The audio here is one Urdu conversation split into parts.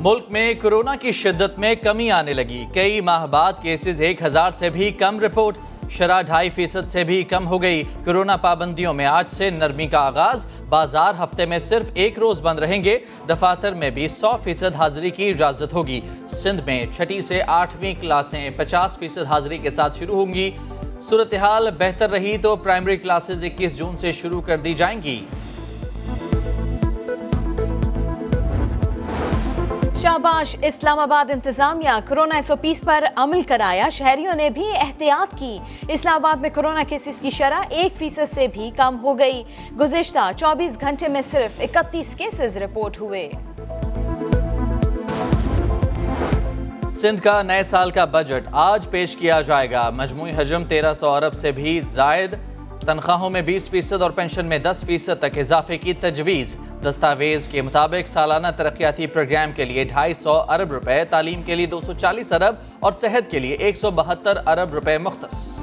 ملک میں کورونا کی شدت میں کمی آنے لگی۔ کئی ماہ بعد کیسز ایک ہزار سے بھی کم رپورٹ، شرح ڈھائی فیصد سے بھی کم ہو گئی۔ کورونا پابندیوں میں آج سے نرمی کا آغاز۔ بازار ہفتے میں صرف ایک روز بند رہیں گے۔ دفاتر میں بھی سو فیصد حاضری کی اجازت ہوگی۔ سندھ میں چھٹی سے آٹھویں کلاسیں پچاس فیصد حاضری کے ساتھ شروع ہوں گی۔ صورتحال بہتر رہی تو پرائمری کلاسز اکیس جون سے شروع کر دی جائیں گی۔ شاباش، اسلام آباد انتظامیہ کرونا ایس او پیس پر عمل کرایا۔ شہریوں نے بھی احتیاط کی۔ اسلام آباد میں کرونا کیسز کی شرح ایک فیصد سے بھی کم ہو گئی۔ گزشتہ چوبیس گھنٹے میں صرف اکتیس کیسز رپورٹ ہوئے۔ سندھ کا نئے سال کا بجٹ آج پیش کیا جائے گا۔ مجموعی حجم تیرہ سو ارب سے بھی زائد۔ تنخواہوں میں بیس فیصد اور پینشن میں دس فیصد تک اضافے کی تجویز۔ دستاویز کے مطابق سالانہ ترقیاتی پروگرام کے لیے ڈھائی سو ارب روپے، تعلیم کے لیے دو سو چالیس ارب اور صحت کے لیے ایک سو بہتر ارب روپے مختص۔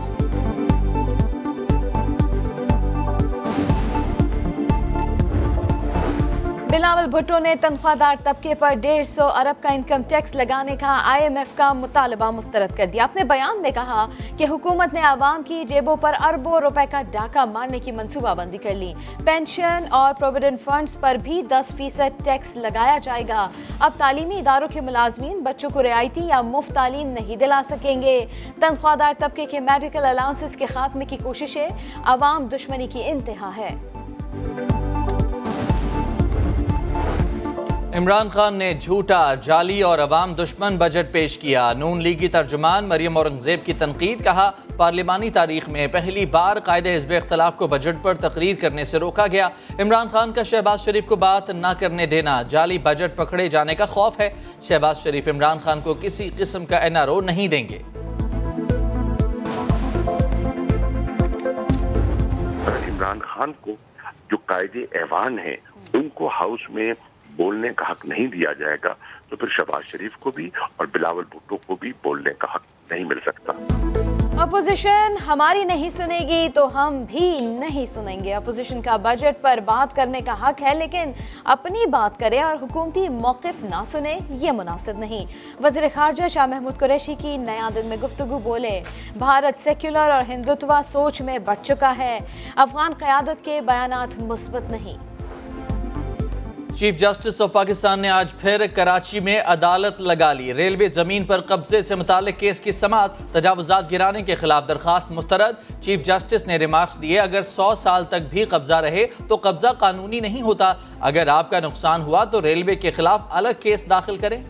بلاول بھٹو نے تنخواہ دار طبقے پر ڈیڑھ سو ارب کا انکم ٹیکس لگانے کا آئی ایم ایف کا مطالبہ مسترد کر دیا۔ اپنے بیان میں کہا کہ حکومت نے عوام کی جیبوں پر اربوں روپے کا ڈاکہ مارنے کی منصوبہ بندی کر لی۔ پینشن اور پروویڈنٹ فنڈز پر بھی دس فیصد ٹیکس لگایا جائے گا۔ اب تعلیمی اداروں کے ملازمین بچوں کو رعایتی یا مفت تعلیم نہیں دلا سکیں گے۔ تنخواہ دار طبقے کے میڈیکل الاؤنسز کے خاتمے کی کوششیں عوام دشمنی کی انتہا ہے۔ عمران خان نے جھوٹا، جعلی اور عوام دشمن بجٹ پیش کیا۔ نون لیگی ترجمان مریم اورنگزیب کی تنقید کہا، پارلیمانی تاریخ میں پہلی بار قائد حزب اختلاف کو بجٹ پر تقریر کرنے سے روکا گیا۔ عمران خان کا شہباز شریف کو بات نہ کرنے دینا، جعلی بجٹ پکڑے جانے کا خوف ہے۔ شہباز شریف عمران خان کو کسی قسم کا این آر او نہیں دیں گے۔ عمران خان کو جو قائد ایوان ہیں، ان کو ہاؤس میں بولنے کا حق نہیں دیا جائے گا، تو پھر شہباز شریف کو بھی اور بلاول بھٹو کو بھی بولنے کا حق نہیں مل سکتا۔ اپوزیشن ہماری نہیں سنے گی تو ہم بھی نہیں سنیں گے۔ اپوزیشن کا بجٹ پر بات کرنے کا حق ہے، لیکن اپنی بات کرے اور حکومتی موقف نہ سنے یہ مناسب نہیں۔ وزیر خارجہ شاہ محمود قریشی کی نیا دن میں گفتگو بولے، بھارت سیکولر اور ہندوتوا سوچ میں بڑھ چکا ہے۔ افغان قیادت کے بیانات مثبت نہیں۔ چیف جسٹس آف پاکستان نے آج پھر کراچی میں عدالت لگا لی۔ ریلوے زمین پر قبضے سے متعلق کیس کی سماعت تجاوزات گرانے کے خلاف درخواست مسترد۔ چیف جسٹس نے ریمارکس دیے، اگر سو سال تک بھی قبضہ رہے تو قبضہ قانونی نہیں ہوتا۔ اگر آپ کا نقصان ہوا تو ریلوے کے خلاف الگ کیس داخل کریں۔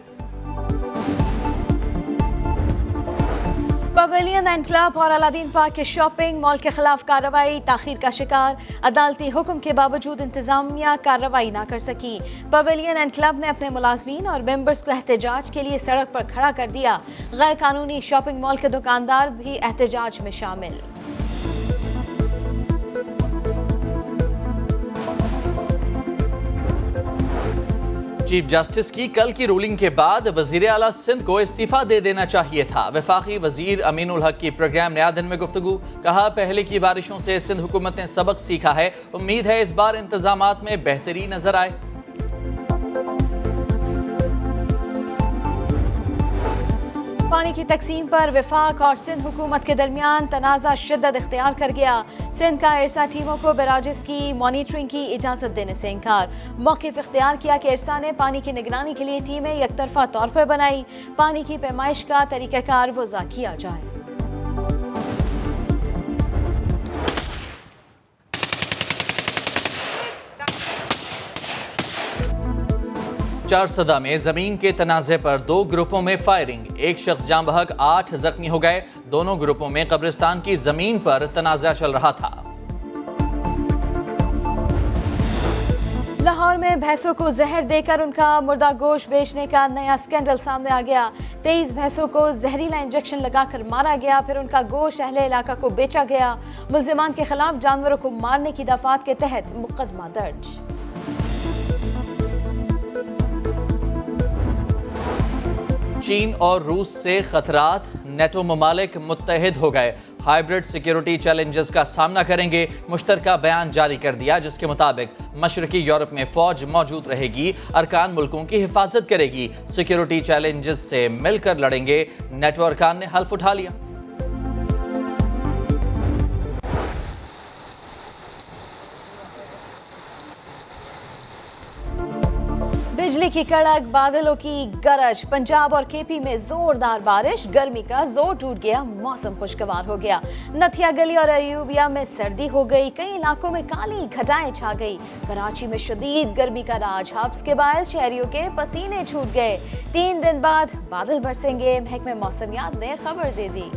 پویلین اینڈ کلب اور علادین پارک کے شاپنگ مال کے خلاف کارروائی، تاخیر کا شکار، عدالتی حکم کے باوجود انتظامیہ کارروائی نہ کر سکی۔ پویلین اینڈ کلب نے اپنے ملازمین اور ممبرز کو احتجاج کے لیے سڑک پر کھڑا کر دیا۔ غیر قانونی شاپنگ مال کے دکاندار بھی احتجاج میں شامل۔ چیف جسٹس کی کل کی رولنگ کے بعد وزیر اعلیٰ سندھ کو استعفیٰ دے دینا چاہیے تھا۔ وفاقی وزیر امین الحق کی پروگرام نیا دن میں گفتگو کہا، پہلے کی بارشوں سے سندھ حکومت نے سبق سیکھا ہے۔ امید ہے اس بار انتظامات میں بہتری نظر آئے۔ پانی کی تقسیم پر وفاق اور سندھ حکومت کے درمیان تنازع شدت اختیار کر گیا۔ سندھ کا ارسا ٹیموں کو بیراجز کی مانیٹرنگ کی اجازت دینے سے انکار۔ موقف اختیار کیا کہ ارسا نے پانی کی نگرانی کے لیے ٹیمیں یک طرفہ طور پر بنائی۔ پانی کی پیمائش کا طریقہ کار وضع کیا جائے۔ چار صدا میں زمین کے تنازع پر دو گروپوں میں فائرنگ۔ ایک شخص جام بحق آٹھ زخمی ہو گئے۔ دونوں گروپوں میں قبرستان کی زمین پر تنازع چل رہا تھا۔ لاہور میں بھینسوں کو زہر دے کر ان کا مردہ گوشت بیچنے کا نیا سکینڈل سامنے آ گیا۔ تیئیس بھینسوں کو زہریلا انجیکشن لگا کر مارا گیا، پھر ان کا گوشت اہل علاقہ کو بیچا گیا۔ ملزمان کے خلاف جانوروں کو مارنے کی دفعات کے تحت مقدمہ درج۔ چین اور روس سے خطرات نیٹو ممالک متحد ہو گئے۔ ہائبرڈ سیکیورٹی چیلنجز کا سامنا کریں گے۔ مشترکہ بیان جاری کر دیا، جس کے مطابق مشرقی یورپ میں فوج موجود رہے گی، ارکان ملکوں کی حفاظت کرے گی۔ سیکیورٹی چیلنجز سے مل کر لڑیں گے۔ نیٹو ارکان نے حلف اٹھا لیا۔ بجلی کی کڑک، بادلوں کی گرج، پنجاب اور کے پی میں زوردار بارش، گرمی کا زور ٹوٹ گیا، موسم خوشگوار ہو گیا۔ نتھیا گلی اور ایوبیا میں سردی ہو گئی، کئی علاقوں میں کالی گھٹائیں چھا گئی۔ کراچی میں شدید گرمی کا راج ہبس کے باعث شہریوں کے پسینے چھوٹ گئے۔ تین دن بعد بادل برسیں گے، محکمہ موسمیات نے خبر دے دی۔